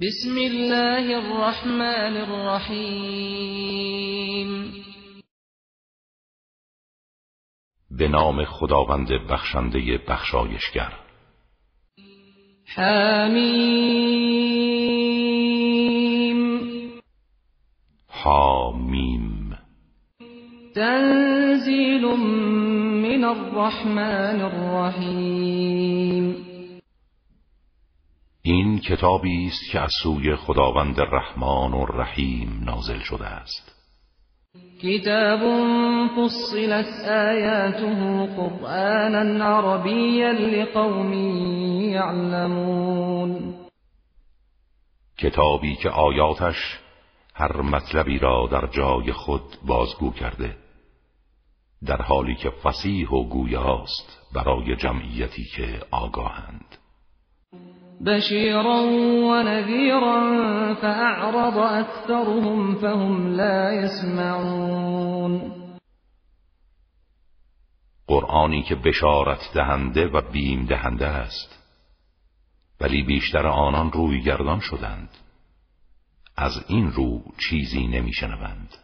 بسم الله الرحمن الرحیم به نام خداوند بخشنده بخشایشگر. حمیم. حامیم. تنزیل من الرحمن الرحیم. این کتابی است که از سوی خداوند رحمان و رحیم نازل شده است. كتاب فصلت آياته قرآنا عربيا لقوم يعلمون کتابی که آیاتش هر مطلبی را در جای خود بازگو کرده در حالی که فسیح و گویاست برای جمعیتی که آگاهند. بشيرا ونذيرا فأعرض أكثرهم فهم لا يسمعون. قرآنی که بشارت دهنده و بیم دهنده است ولی بیشتر آنان روی گردان شدند. از این رو چیزی نمیشنوند.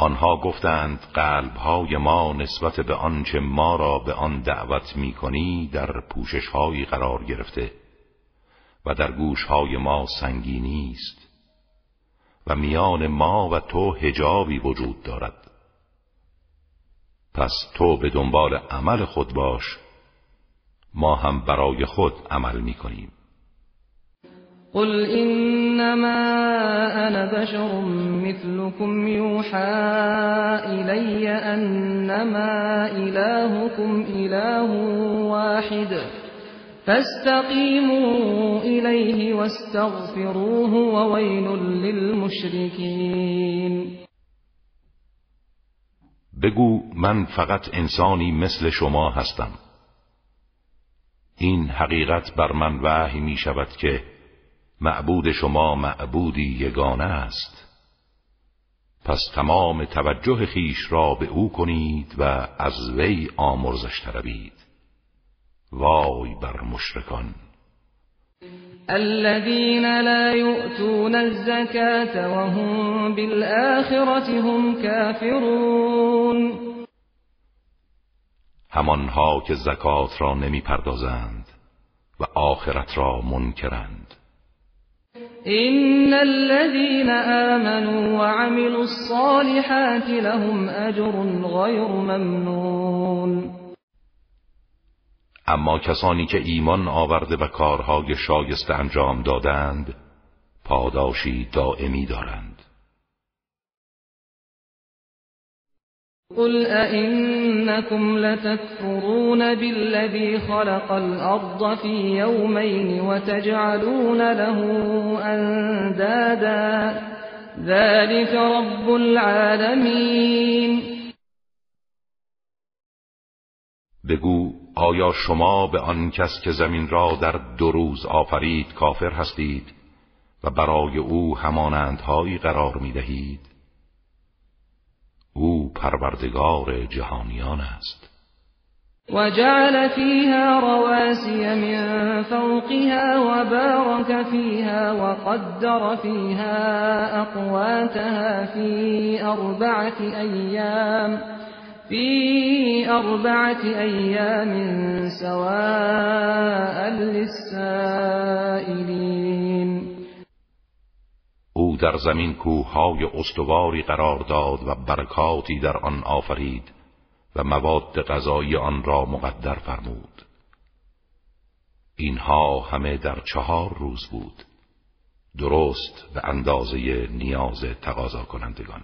آنها گفتند قلبهای ما نسبت به آنچه ما را به آن دعوت می کنی در پوششهایی قرار گرفته و در گوشهای ما سنگینی است و میان ما و تو هجابی وجود دارد. پس تو به دنبال عمل خود باش ما هم برای خود عمل می کنیم قل إنما أنا بشر مثلكم يوحى إلي أنما إلهكم إله واحد فاستقيموا إليه واستغفروه وويل للمشركين بگو من فقط انسانی مثل شما هستم. این حقیقت بر من وحی می شود که معبود شما معبودی یگانه است. پس تمام توجه خیش را به او کنید و از وی آمرزش طلبید. وای بر مشرکان! الذين لا يؤتون الزكاة وهم بالآخرة هم كافرون همانها که زکات را نمی پردازند و آخرت را منکرند. إن الذين آمنوا وعملوا الصالحات لهم أجر غير ممنون. اما کسانی که ایمان آورده و کارهای شایسته انجام دادند پاداشی دائمی دارند. قل أئنكم لتكفرون بالذي خلق الأرض في يومين وتجعلون له أندادا ذلك رب العالمين بگو آیا شما به آن کس که زمین را در دو روز آفرید کافر هستید و برای او همانندهایی قرار می دهید؟ او پروردگار جهانیان است. وجعل فيها رواسي من فوقها وبارك فيها وقدر فيها أقواتها في أربعة أيام في أربعة أيام سواء للسائلين او در زمین کوههای استواری قرار داد و برکاتی در آن آفرید و مواد غذایی آن را مقدر فرمود. اینها همه در چهار روز بود درست به اندازه نیاز تقاضا کنندگان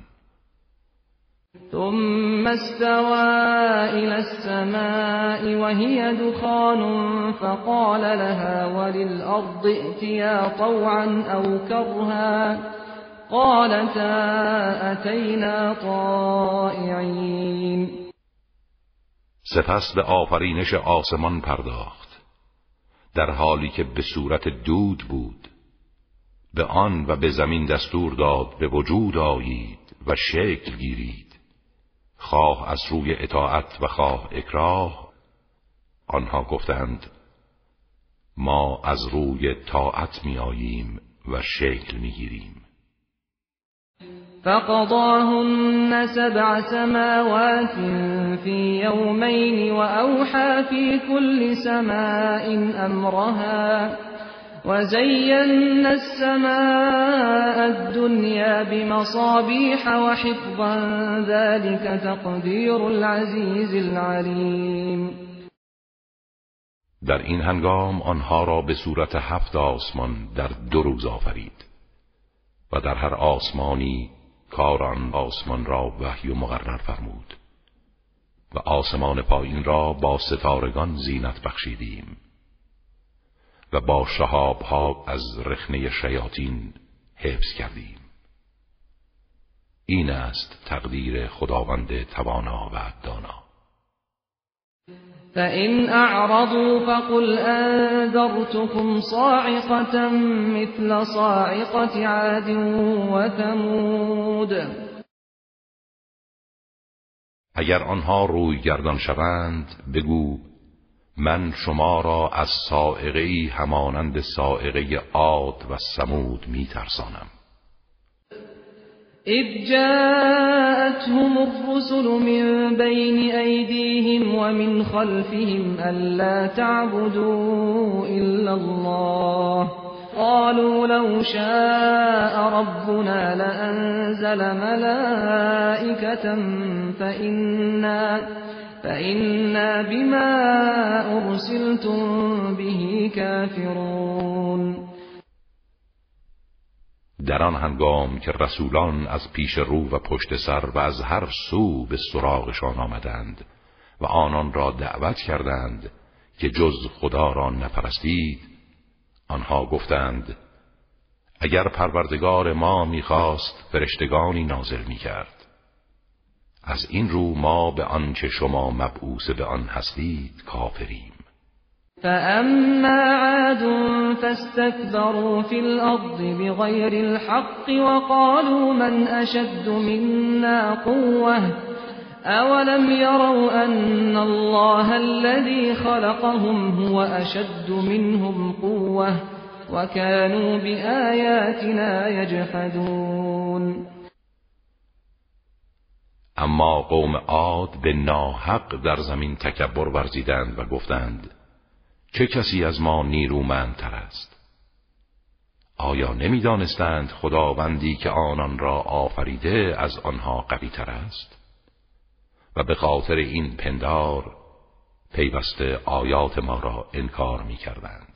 ثم استوى إلى السماء وهي دخان فقال لها وللأرض ائتيا طوعا أو كرها قالتا اتینا طائعین سپس به آفرینش آسمان پرداخت. در حالی که به صورت دود بود به آن و به زمین دستور داد به وجود آیید و شکل گیرید. خواه از روی اطاعت و خواه اکراه آنها گفتند ما از روی طاعت می آییم و شکل می گیریم فقضاهن سبع سماوات في يومين وأوحى في كل سماء أمرها وزينا السماء الدنيا بمصابيح وحفظا ذلك تقدير العزيز العليم. در این هنگام آنها را به صورت هفت آسمان در دو روز آفرید و در هر آسمانی کار آن آسمان را وحی و مقرر فرمود و آسمان پایین را با ستارگان زینت بخشیدیم. و با شهاب ها از رخنه شیاطین حفظ کردیم. این است تقدیر خداوند توانا و دانا. فإن أعرضوا فقل أنذرتكم صاعقة مثل صاعقة عاد وثمود. اگر آنها روی گردان شوند بگو من شما را از سائقه همانند سائقه عاد و سمود می ترسانم اذ جاءتهم الرسل من بين أيديهم ومن خلفهم ألا تعبدوا إلا الله. قالوا لو شاء ربنا لأنزل ملائكة فإنا فإنا بما أرسلتم به كافرون. در آن هنگام که رسولان از پیش رو و پشت سر و از هر سو به سراغشان آمدند و آنان را دعوت کردند که جز خدا را نپرستید آنها گفتند اگر پروردگار ما می‌خواست فرشتگانی نازل می‌کرد. از این رو ما به آنچه شما مبعوث به آن هستید کافریم. فأما عاد فاستكبروا في الأرض بغير الحق وقالوا من أشد منا قوة أولم يروا أن الله الذي خلقهم هو أشد منهم قوة وكانوا بآياتنا يجحدون اما قوم عاد به ناحق در زمین تکبر ورزیدند و گفتند چه کسی از ما نیرومندتر است؟ آیا نمی‌دانستند خداوندی که آنان را آفریده از آنها قویتر است؟ و به خاطر این پندار پیوسته آیات ما را انکار می کردند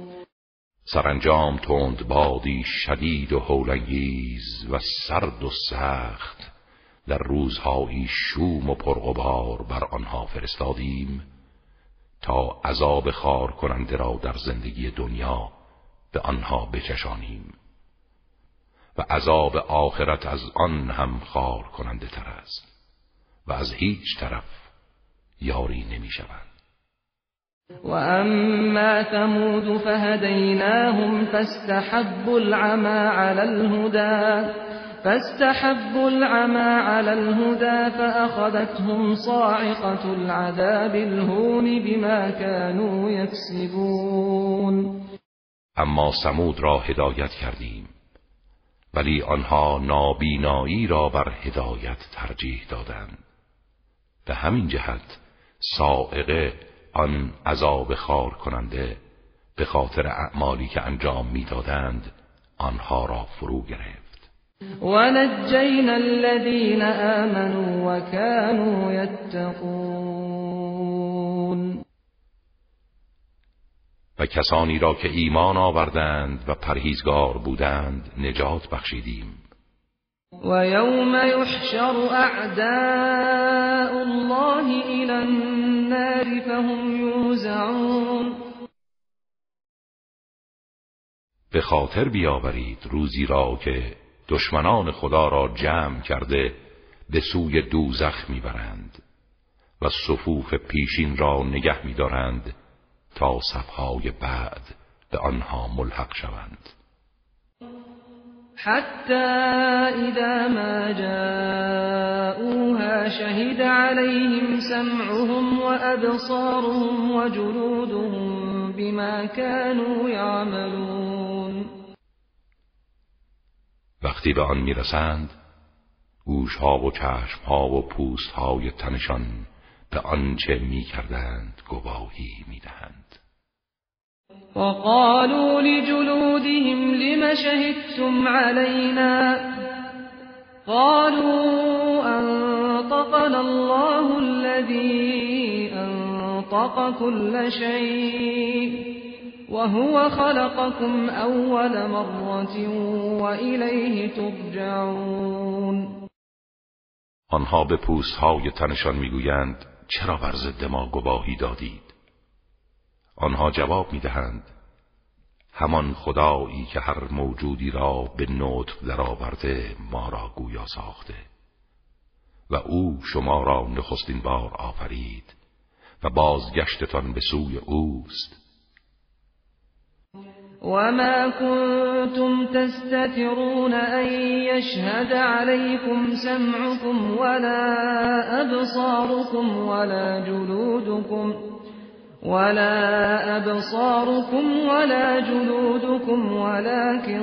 سرانجام تند بادی شدید و هولنگیز و سرد و سخت. در روزهایی شوم و پرغبار بر آنها فرستادیم تا عذاب خار کننده را در زندگی دنیا به آنها بچشانیم و عذاب آخرت از آن هم خار کننده تر است و از هیچ طرف یاری نمی شوند اما ثمود فهدیناهم فاستحبوا العمى على الهدى فاستحبوا العمى على الهدى فأخذتهم صاعقة العذاب الهون بما كانوا يكسبون. اما سمود را هدایت کردیم ولی آنها نابینایی را بر هدایت ترجیح دادند. به همین جهت سائقه آن عذاب خار کننده به خاطر اعمالی که انجام می‌دادند آنها را فرو گرفت. ونجينا الذين آمنوا وكانوا يتقون و کسانی را که ایمان آوردند و پرهیزگار بودند نجات بخشیدیم. و یوم یحشر اعداء الله الى النار فهم یوزعون به خاطر بیاورید روزی را که دشمنان خدا را جمع کرده به سوی دوزخ می‌برند و صفوف پیشین را نگه میدارند تا صفهای بعد به آنها ملحق شوند. حتی اذا ما جاءوها شهد عليهم سمعهم وأبصارهم وجلودهم بما كانوا يعملون. وقتی به آن می‌رسند گوشها و چشمها و پوستهای تنشان به آنچه می‌کردند گواهی می‌دهند. وقالوا لجلودهم لم شهدتم علينا؟ قالوا أنطقنا الله الذي أنطق كل شيء وهو خلقكم أول مرة وإليه ترجعون. آنها به پوست های تنشان می‌گویند چرا بر ضد ما گواهی دادید؟ آنها جواب می‌دهند همان خدایی که هر موجودی را به نطق درآورده ما را گویا ساخته و او شما را نخستین بار آفرید و بازگشتتان به سوی اوست. وما كنتم تستترون أن يشهد عليكم سمعكم ولا أبصاركم ولا جلودكم ولا أبصاركم ولا جلودكم ولكن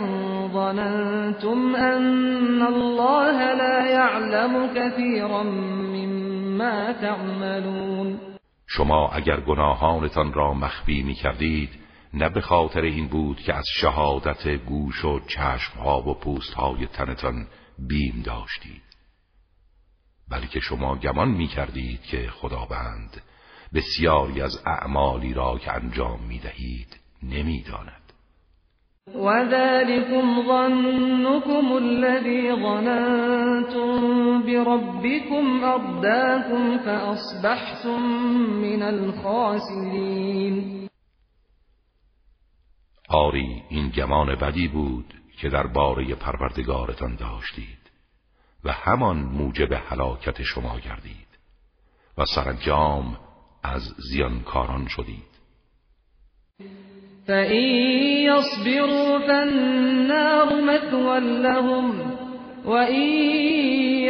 ظننتم أن الله لا يعلم كثيرا مما تعملون. شما اگر گناهانتان را مخفی می کردید نه به خاطر این بود که از شهادت گوش و چشمها و پوستهای تنتان بیم داشتید بلکه شما گمان می کردید که خداوند بسیاری از اعمالی را که انجام می دهید نمی داند. وذلكم ظنكم الذي ظننتم بربكم أرداكم فأصبحتم من الخاسرين آری این گمان بدی بود که در باره پروردگارتان داشتید و همان موجب هلاکت شما گردید و سرانجام از زیانکاران شدید. فَإِن يَصْبِرُوا فَالنَّارُ مَثْوًى لَّهُمْ وَإِن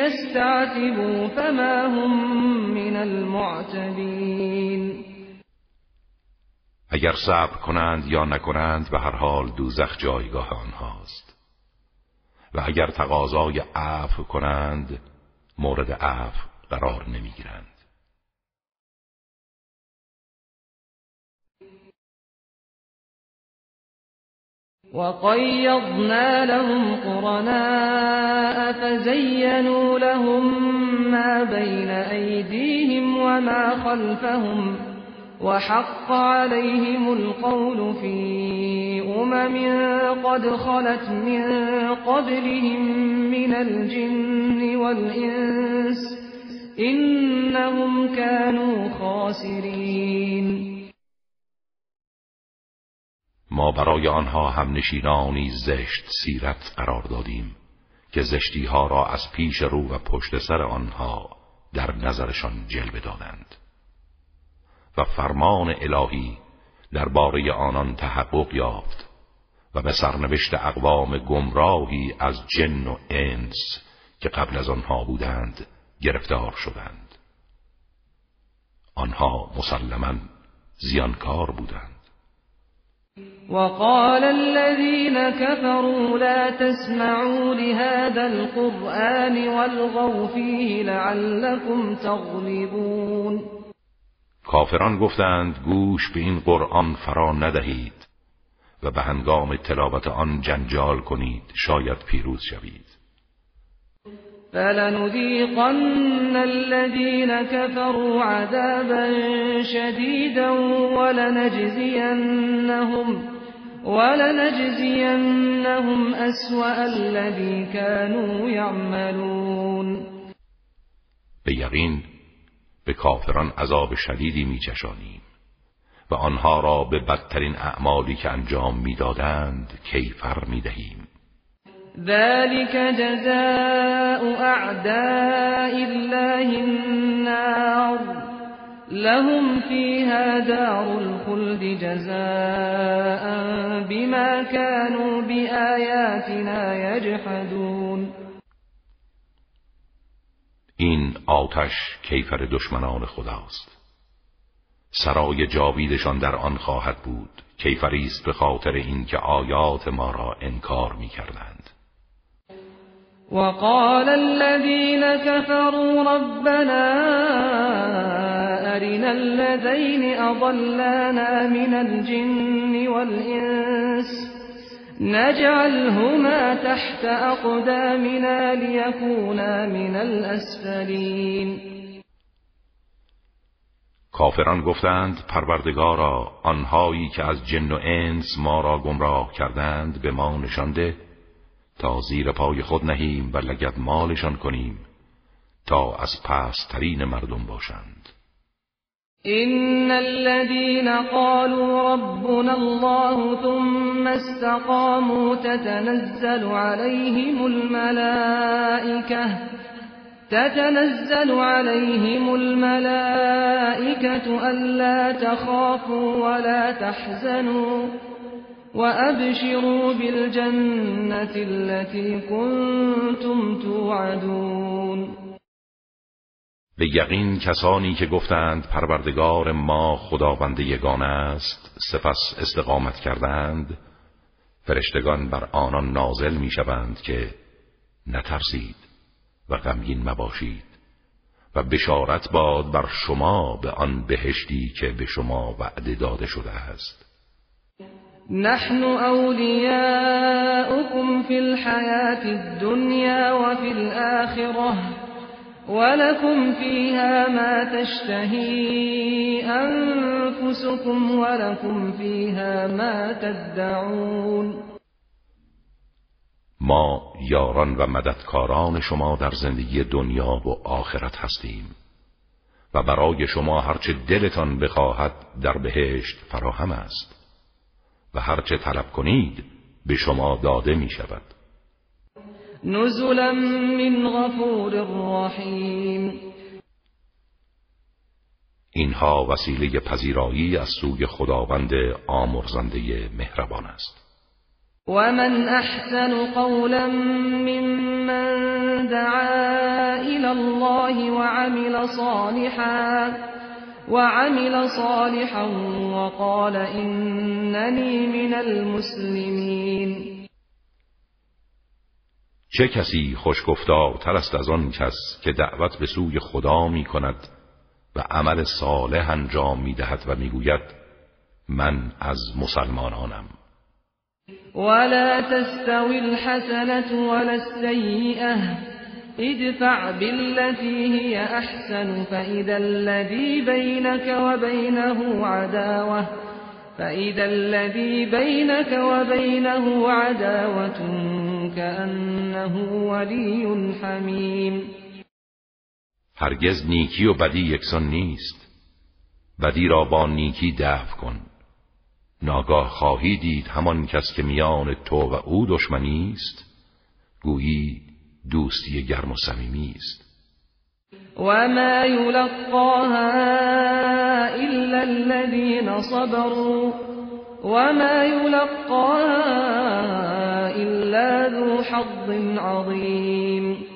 يَسْتَعْتِبُوا فَمَا هُم مِّنَ الْمُعْتَبِينَ اگر صبر کنند یا نکنند به هر حال دوزخ جایگاه آنهاست. و اگر تقاضای عفو کنند مورد عفو قرار نمی‌گیرند. وقيضنا لهم قرناء فزينوا لهم ما بين أيديهم وما خلفهم وحق عليهم القول في أمم قد خلت من قبلهم من الجن والإنس إنهم كانوا خاسرين ما برای آنها هم نشینانی زشت سیرت قرار دادیم که زشتی ها را از پیش رو و پشت سر آنها در نظرشان جلوه دادند. و فرمان الهی درباره آنان تحقق یافت و به سرنوشت اقوام گمراهی از جن و انس که قبل از آنها بودند گرفتار شدند. آنها مسلما زیانکار بودند. وقال الذين كفروا لا تسمعوا لهذا القرآن والغوا فيه لعلكم تغلبون. کافران گفتند گوش به این قرآن فرا ندهید و به هنگام تلاوت آن جنجال کنید شاید پیروز شوید. فلنذيقن الذين كفروا عذابا شديدا ولنجزينهم ولنجزينهم أسوأ الذي كانوا يعملون به یقین به کافران عذاب شدیدی میچشانیم و آنها را به بدترین اعمالی که انجام می‌دادند کیفر می‌دهیم. ذلك جزاء اعداء الله النار. لهم فيها دار الخلد جزاء بما كانوا بآياتنا يجحدون. این آتش کیفر دشمنان خداست. سرای جاویدشان در آن خواهد بود کیفری است به خاطر اینکه آیات ما را انکار می‌کردند. وقال الذين كفروا ربنا أرنا الذين أضلانا من الجن والإنس نجعلهما تحت اقدامنا ليكونا من الاسفلین کافران گفتند پروردگارا آنهایی که از جن و انس ما را گمراه کردند به ما نشانده تا زیر پای خود نهیم و لگد مالشان کنیم تا از پسترین مردم باشند. إن الذين قالوا ربنا الله ثم استقاموا تتنزل عليهم الملائكة تتنزل عليهم الملائكة ألا تخافوا ولا تحزنوا وأبشروا بالجنة التي كنتم توعدون به یقین کسانی که گفتند پروردگار ما خداوند یگانه است سپس استقامت کردند فرشتگان بر آنان نازل می شوند که نترسید و غمگین مباشید و بشارت باد بر شما به آن بهشتی که به شما وعده داده شده است. نحن اولیاؤکم فی الحیات الدنیا و فی الاخره ولكم فيها ما تشتهي أنفسكم ولكم فيها ما تدعون. ما یاران و مددکاران شما در زندگی دنیا و آخرت هستیم و برای شما هرچه دلتان بخواهد در بهشت فراهم است. و هرچه طلب کنید به شما داده می شود نزلا من غفور رحیم. اینها وسیله پذیرایی از سوی خداوند آمرزنده مهربان است. و من احسن قولا ممن دعا الى الله وعمل صالحا. وعمل صالحا وقال انني من المسلمين. چه کسی تر است از آن کس که دعوت به سوی خدا می کند و عمل صالح انجام می دهد و می گوید من از مسلمانانم. ولا تستوي الحسنة ولا السيئة. ادفع بالتي هي أحسن فإذا الذي بينك وبينه عداوة فإذا الذي بينك وبينه عداوة كأنه ولی حمیم هرگز نیکی و بدی یکسان نیست. بدی را با نیکی دفع کن. ناگاه خواهی دید همان کس که میان تو و او دشمنی است؟ گویی دوستی گرم و صمیمی است. و ما یلقاها الا الذين صبروا وما يلقاها إلا ذو حظ عظیم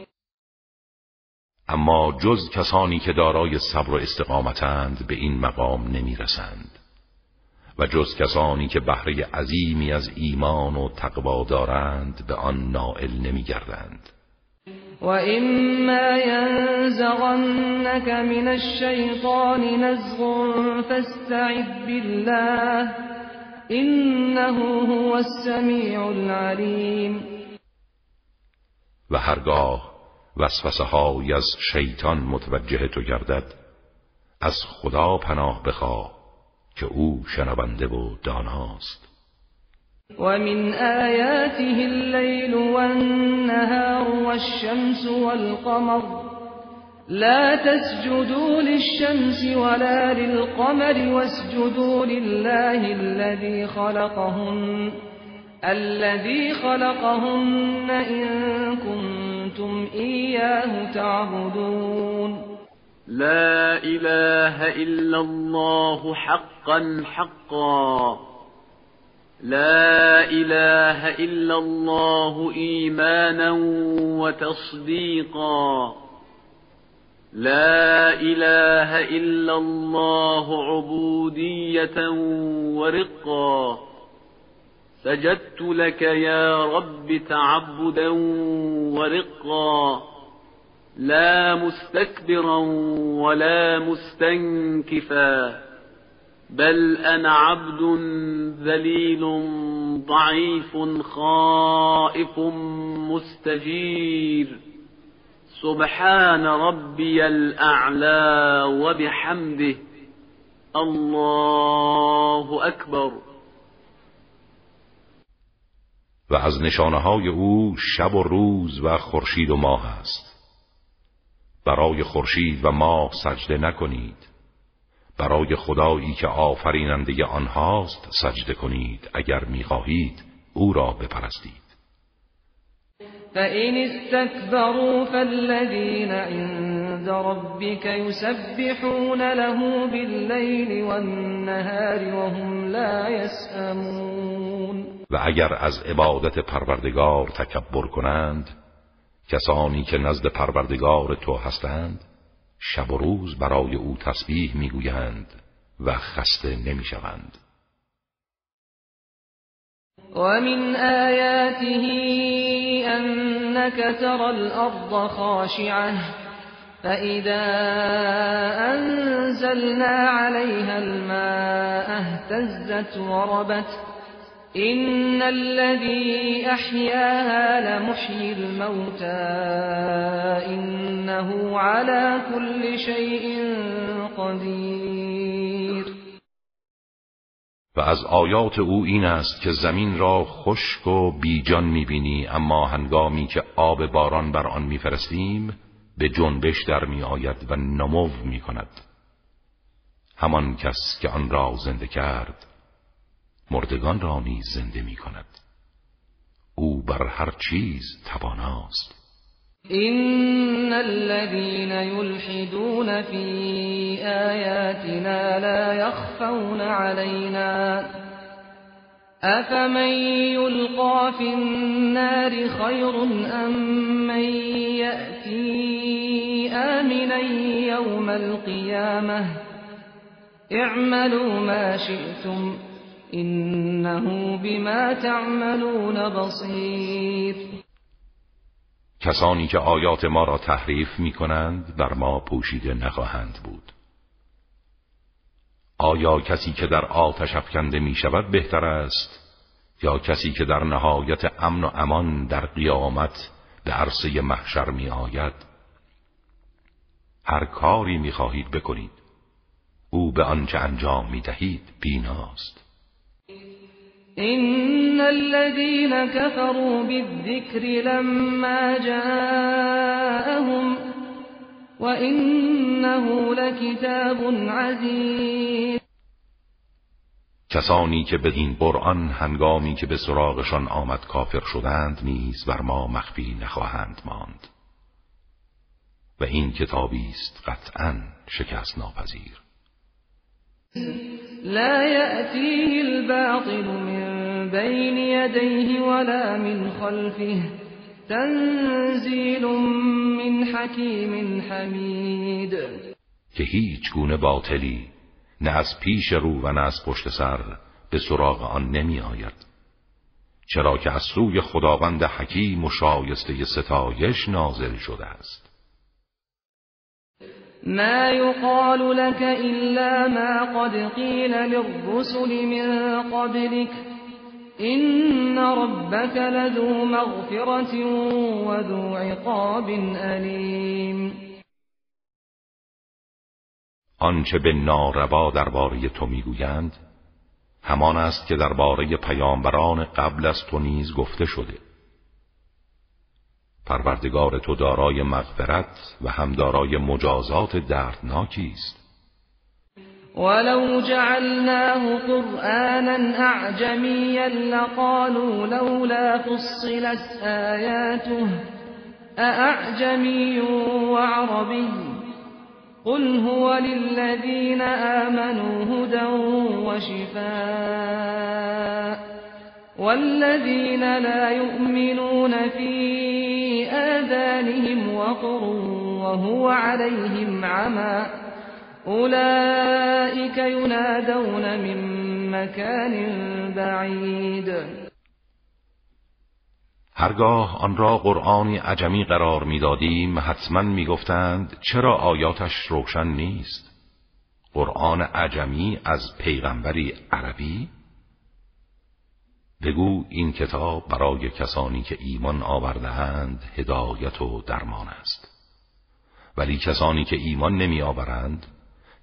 اما جز کسانی که دارای صبر و استقامتند به این مقام نمی‌رسند. و جز کسانی که بهره عظیمی از ایمان و تقوا دارند به آن نائل نمیگردند. و اما ینزغنك من الشیطان نزغ فاستعذ بالله انه هو السمیع العلیم و هرگاه وسوسه های از شیطان متوجه تو گردد از خدا پناه بخواه که او شنونده و داناست. ومن آياته الليل والنهار والشمس والقمر. لا تسجدوا للشمس ولا للقمر واسجدوا لله الذي خلقهن الذي خلقهن إن كنتم إياه تعبدون. لا إله إلا الله حقا حقا. لا إله إلا الله إيمانا وتصديقا. لا إله إلا الله عبودية ورقا. سجدت لك يا رب تعبدا ورقا. لا مستكبرا ولا مستنكفا. بل أنا عبد ذليل ضعيف خائف مستجير سبحان ربي الأعلى وبحمده الله أكبر و از نشانه های أو شب و روز و خورشید و ماه است. برای خورشید و ماه سجده نکنید. برای خدایی که آفریننده آنهاست سجده کنید اگر می‌خواهید او را بپرستید. فإن استكبروا فالذين عند ربك يسبحون له بالليل والنهار وهم لا يسأمون و اگر از عبادت پروردگار تکبر کنند کسانی که نزد پروردگار تو هستند شب و روز برای او تسبیح می‌گویند و خسته نمی‌شوند. ومن آياته أنك ترى الأرض خاشعة فإذا أنزلنا عليها الماء اهتزت وربت إن الذي أحياها لمحيي الموتى إنه على كل شيء قدیر و از آیات او این است که زمین را خشک و بیجان می‌بینی اما هنگامی که آب باران بر آن میفرستیم به جنبش در میآید و نمو می‌کند. همان کس که آن را زنده کرد مردگان را نیز زنده می کند او بر هر چیز تواناست. این الذين يلحدون في آياتنا لا يخفون علينا. أفمن يلقى في النار خير أم من يأتي آمنا يوم القيامة؟ اعملوا ما شئتم. انه بما تعملون بصیر کسانی که آیات ما را تحریف می کنند بر ما پوشیده نخواهند بود. آیا کسی که در آتش افکنده می شود بهتر است؟ یا کسی که در نهایت امن و امان در قیامت به عرصه محشر می آید هر کاری می خواهید بکنید. او به آنچه انجام می دهید بیناست. إن الذين كفروا بالذكر لما جاءهم وإنه لكتاب عزيز. کسانی که بدین قرآن هنگامی که به سراغشان آمد کافر شدند نیز بر ما مخفی نخواهند ماند. و این کتابی است قطعا شکست ناپذیر لا يأتيه الباطل من بين يديه ولا من خلفه تنزيل من حكيم حمید که هیچ گونه باطلی نه از پیش رو و نه از پشت سر به سراغ آن نمی آید. چرا که از سوی خداوند حکیم و شایسته ستایش نازل شده است. ما يقال لك إلا ما قد قيل للرسل من قبلك این ربك لذو مغفرت و ذو عقاب علیم آنچه به ناروا درباره تو می‌گویند همان است که درباره پیامبران قبل از تو نیز گفته شده. پروردگار تو دارای مغفرت و هم دارای مجازات دردناکی است. ولو جعلناه قرآنا أعجميا لقالوا لولا فصلت آياته أأعجمي وعربي قل هو للذين آمنوا هدى وشفاء والذين لا يؤمنون في آذانهم وقر وهو عليهم عمى أولئك ينادون من مكان بعید هرگاه آن را قرآنی عجمی قرار می‌دادیم حتما می‌گفتند چرا آیاتش روشن نیست؟ قرآن عجمی از پیغمبری عربی؟ بگو این کتاب برای کسانی که ایمان آوردهاند هدایت و درمان است. ولی کسانی که ایمان نمی آورند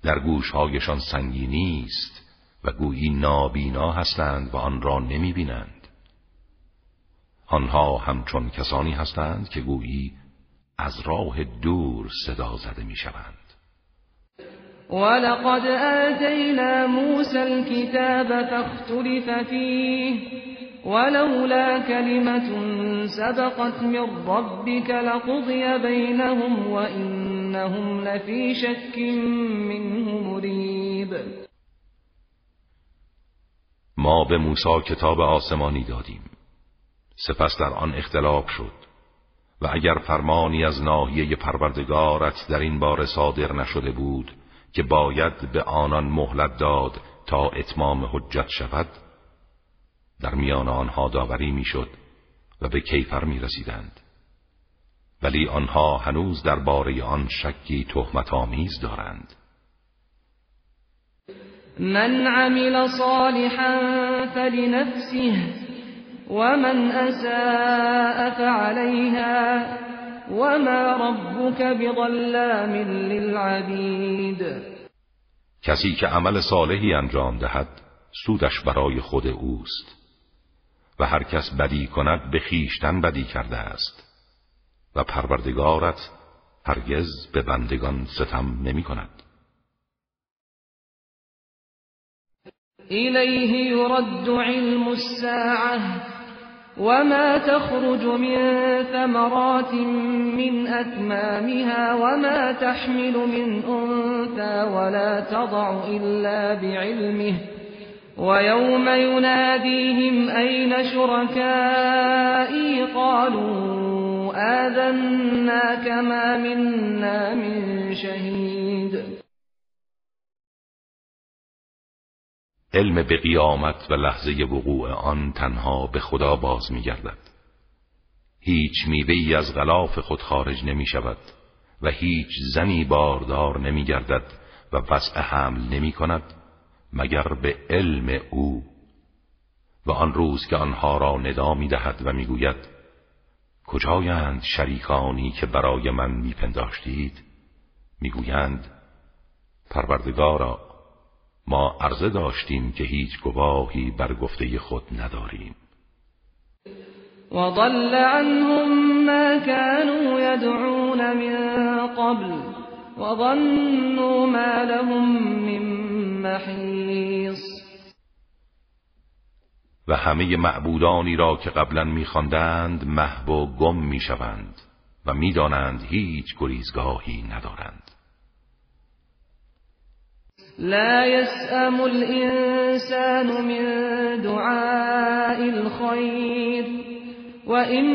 در گوشهایشان سنگینی است و گویی نابینا هستند و آن را نمی بینند. آنها همچون کسانی هستند که گویی از راه دور صدا زده می شوند. ولقد آتینا موسى الكتاب فاختلف فيه ولولا كلمة سبقت من ربك لقضي بينهم وإنهم لفي شك منه مريب ما به موسی کتاب آسمانی دادیم سپس در آن اختلاف شد و اگر فرمانی از ناحیه پروردگارت در این بار صادر نشده بود که باید به آنان مهلت داد تا اتمام حجت شود در میان آنها داوری می‌شد و به کیفر می رسیدند. ولی آنها هنوز درباره آن شکی تهمت آمیز دارند. من عمل صالحا فلنفسه ومن اساء فعليها وما ربك بظلام للعبید کسی که عمل صالحی انجام دهد سودش برای خود اوست و هر کس بدی کند به خیشتن بدی کرده است. و پروردگارت هرگز به بندگان ستم نمی کند. إليه يرد علم الساعة وما تخرج من ثمرات من أكمامها وما تحمل من أنثى ولا تضع إلا بعلمه ويوم يناديهم أين شركائي؟ قالوا آذنا كما منا من شهید علم به قیامت و لحظه وقوع آن تنها به خدا باز می گردد. هیچ میوهی از غلاف خود خارج نمی شود و هیچ زنی باردار نمی گردد و وسع حمل نمی کند مگر به علم او و آن روز که آنها را ندا می دهد و می گوید کجایند شریکانی که برای من میپنداشتید؟ می‌گویند پروردگارا ما عرضه داشتیم که هیچ گواهی بر گفته خود نداریم. وضل عنهم ما كانوا يدعون من قبل وظنوا ما لهم من محیص و همه معبودانی را که قبلا میخواندند محو و گم می‌شوند و می‌دانند هیچ گریزگاهی ندارند. لا يسأم الإنسان من دعاء الخير وإن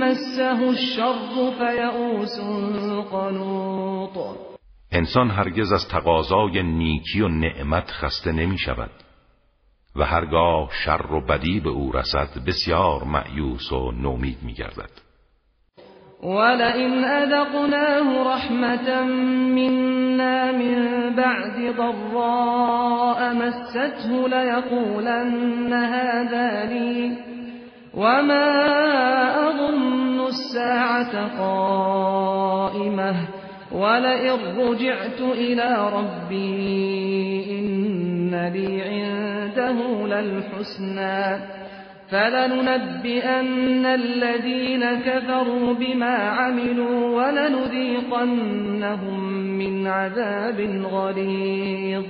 مسه الشر فيئوس قنوط. انسان هرگز از تقاضای نیکی و نعمت خسته نمی شود و هرگاه شر و بدی به او رسد بسیار معیوس و نومید می گردد ولئن أذقناه رحمة منا من بعد ضراء مسته ليقولن هذا لي وما أظن الساعة قائمة ولئن رجعت إلى ربي إن لي عنده للحسنى فلننبئن الذين كفروا بما عملوا ولنذيقنهم من عذاب غلیظ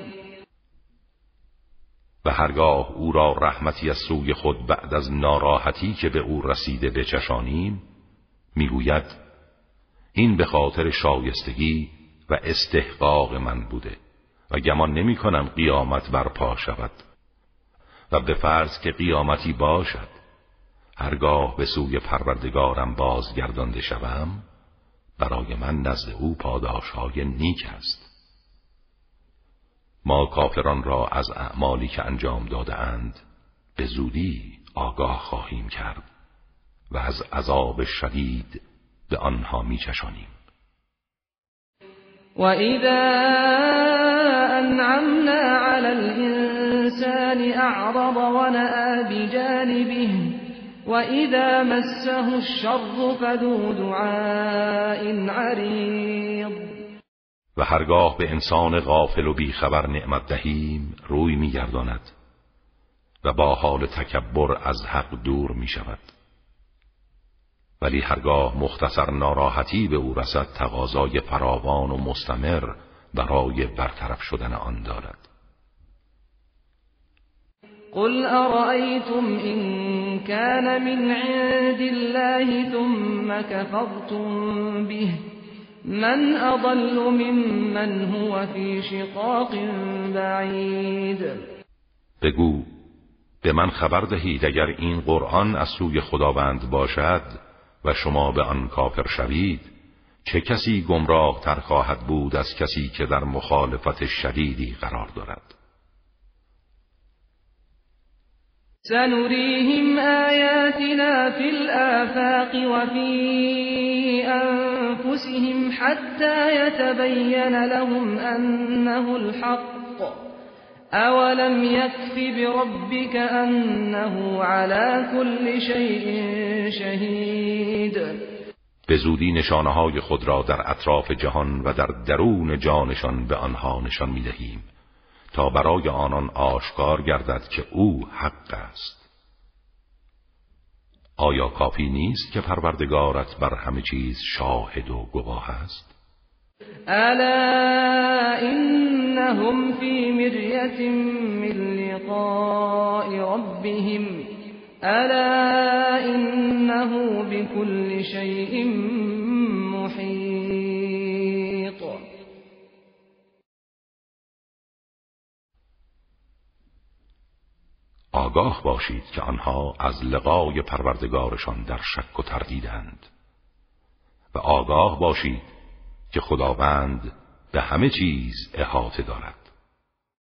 و هرگاه او را رحمتی از سوی خود بعد از ناراحتی که به او رسیده بچشانیم می‌گوید این به خاطر شایستگی و استحقاق من بوده. و گمان نمی کنم قیامت برپا شود. و به فرض که قیامتی باشد. هرگاه به سوی پروردگارم بازگردانده شوم برای من نزد او پاداش های نیک است. ما کافران را از اعمالی که انجام داده اند به زودی آگاه خواهیم کرد و از عذاب شدید به آنها میچشانیم و اذا انعمنا علی الانسان اعرض ونأى بجانبه وإذا مسه الشر فذو دعاء عریض و هرگاه به انسان غافل و بیخبر نعمت دهیم روی میگرداند و با حال تکبر از حق دور می شود ولی هرگاه مختصر ناراحتی به او رسد تقاضای فراوان و مستمر برای برطرف شدن آن دارد. قل أرأيتم إن كان من عند الله ثم كفرتم به. من أضل ممن هو في شقاق بعید. بگو به من خبر دهید اگر این قرآن از سوی خداوند باشد و شما به آن کافر شوید چه کسی گمراه تر خواهد بود از کسی که در مخالفت شدیدی قرار دارد؟ سنريهم آياتنا في الآفاق وفي أنفسهم حتى يتبين لهم أنه الحق. أولم يكف بربك أنه على كل شيء شهید به زودی نشانه های خود را در اطراف جهان و در درون جانشان به آنها نشان می دهیم تا برای آنان آشکار گردد که او حق است. آیا کافی نیست که پروردگارت بر همه چیز شاهد و گواه است؟ الا انهم فی مریت من لقاء ربهم الا انه بكل شيء آگاه باشید که آنها از لقای پروردگارشان در شک و تردیدند. و آگاه باشید که خداوند به همه چیز احاطه دارد.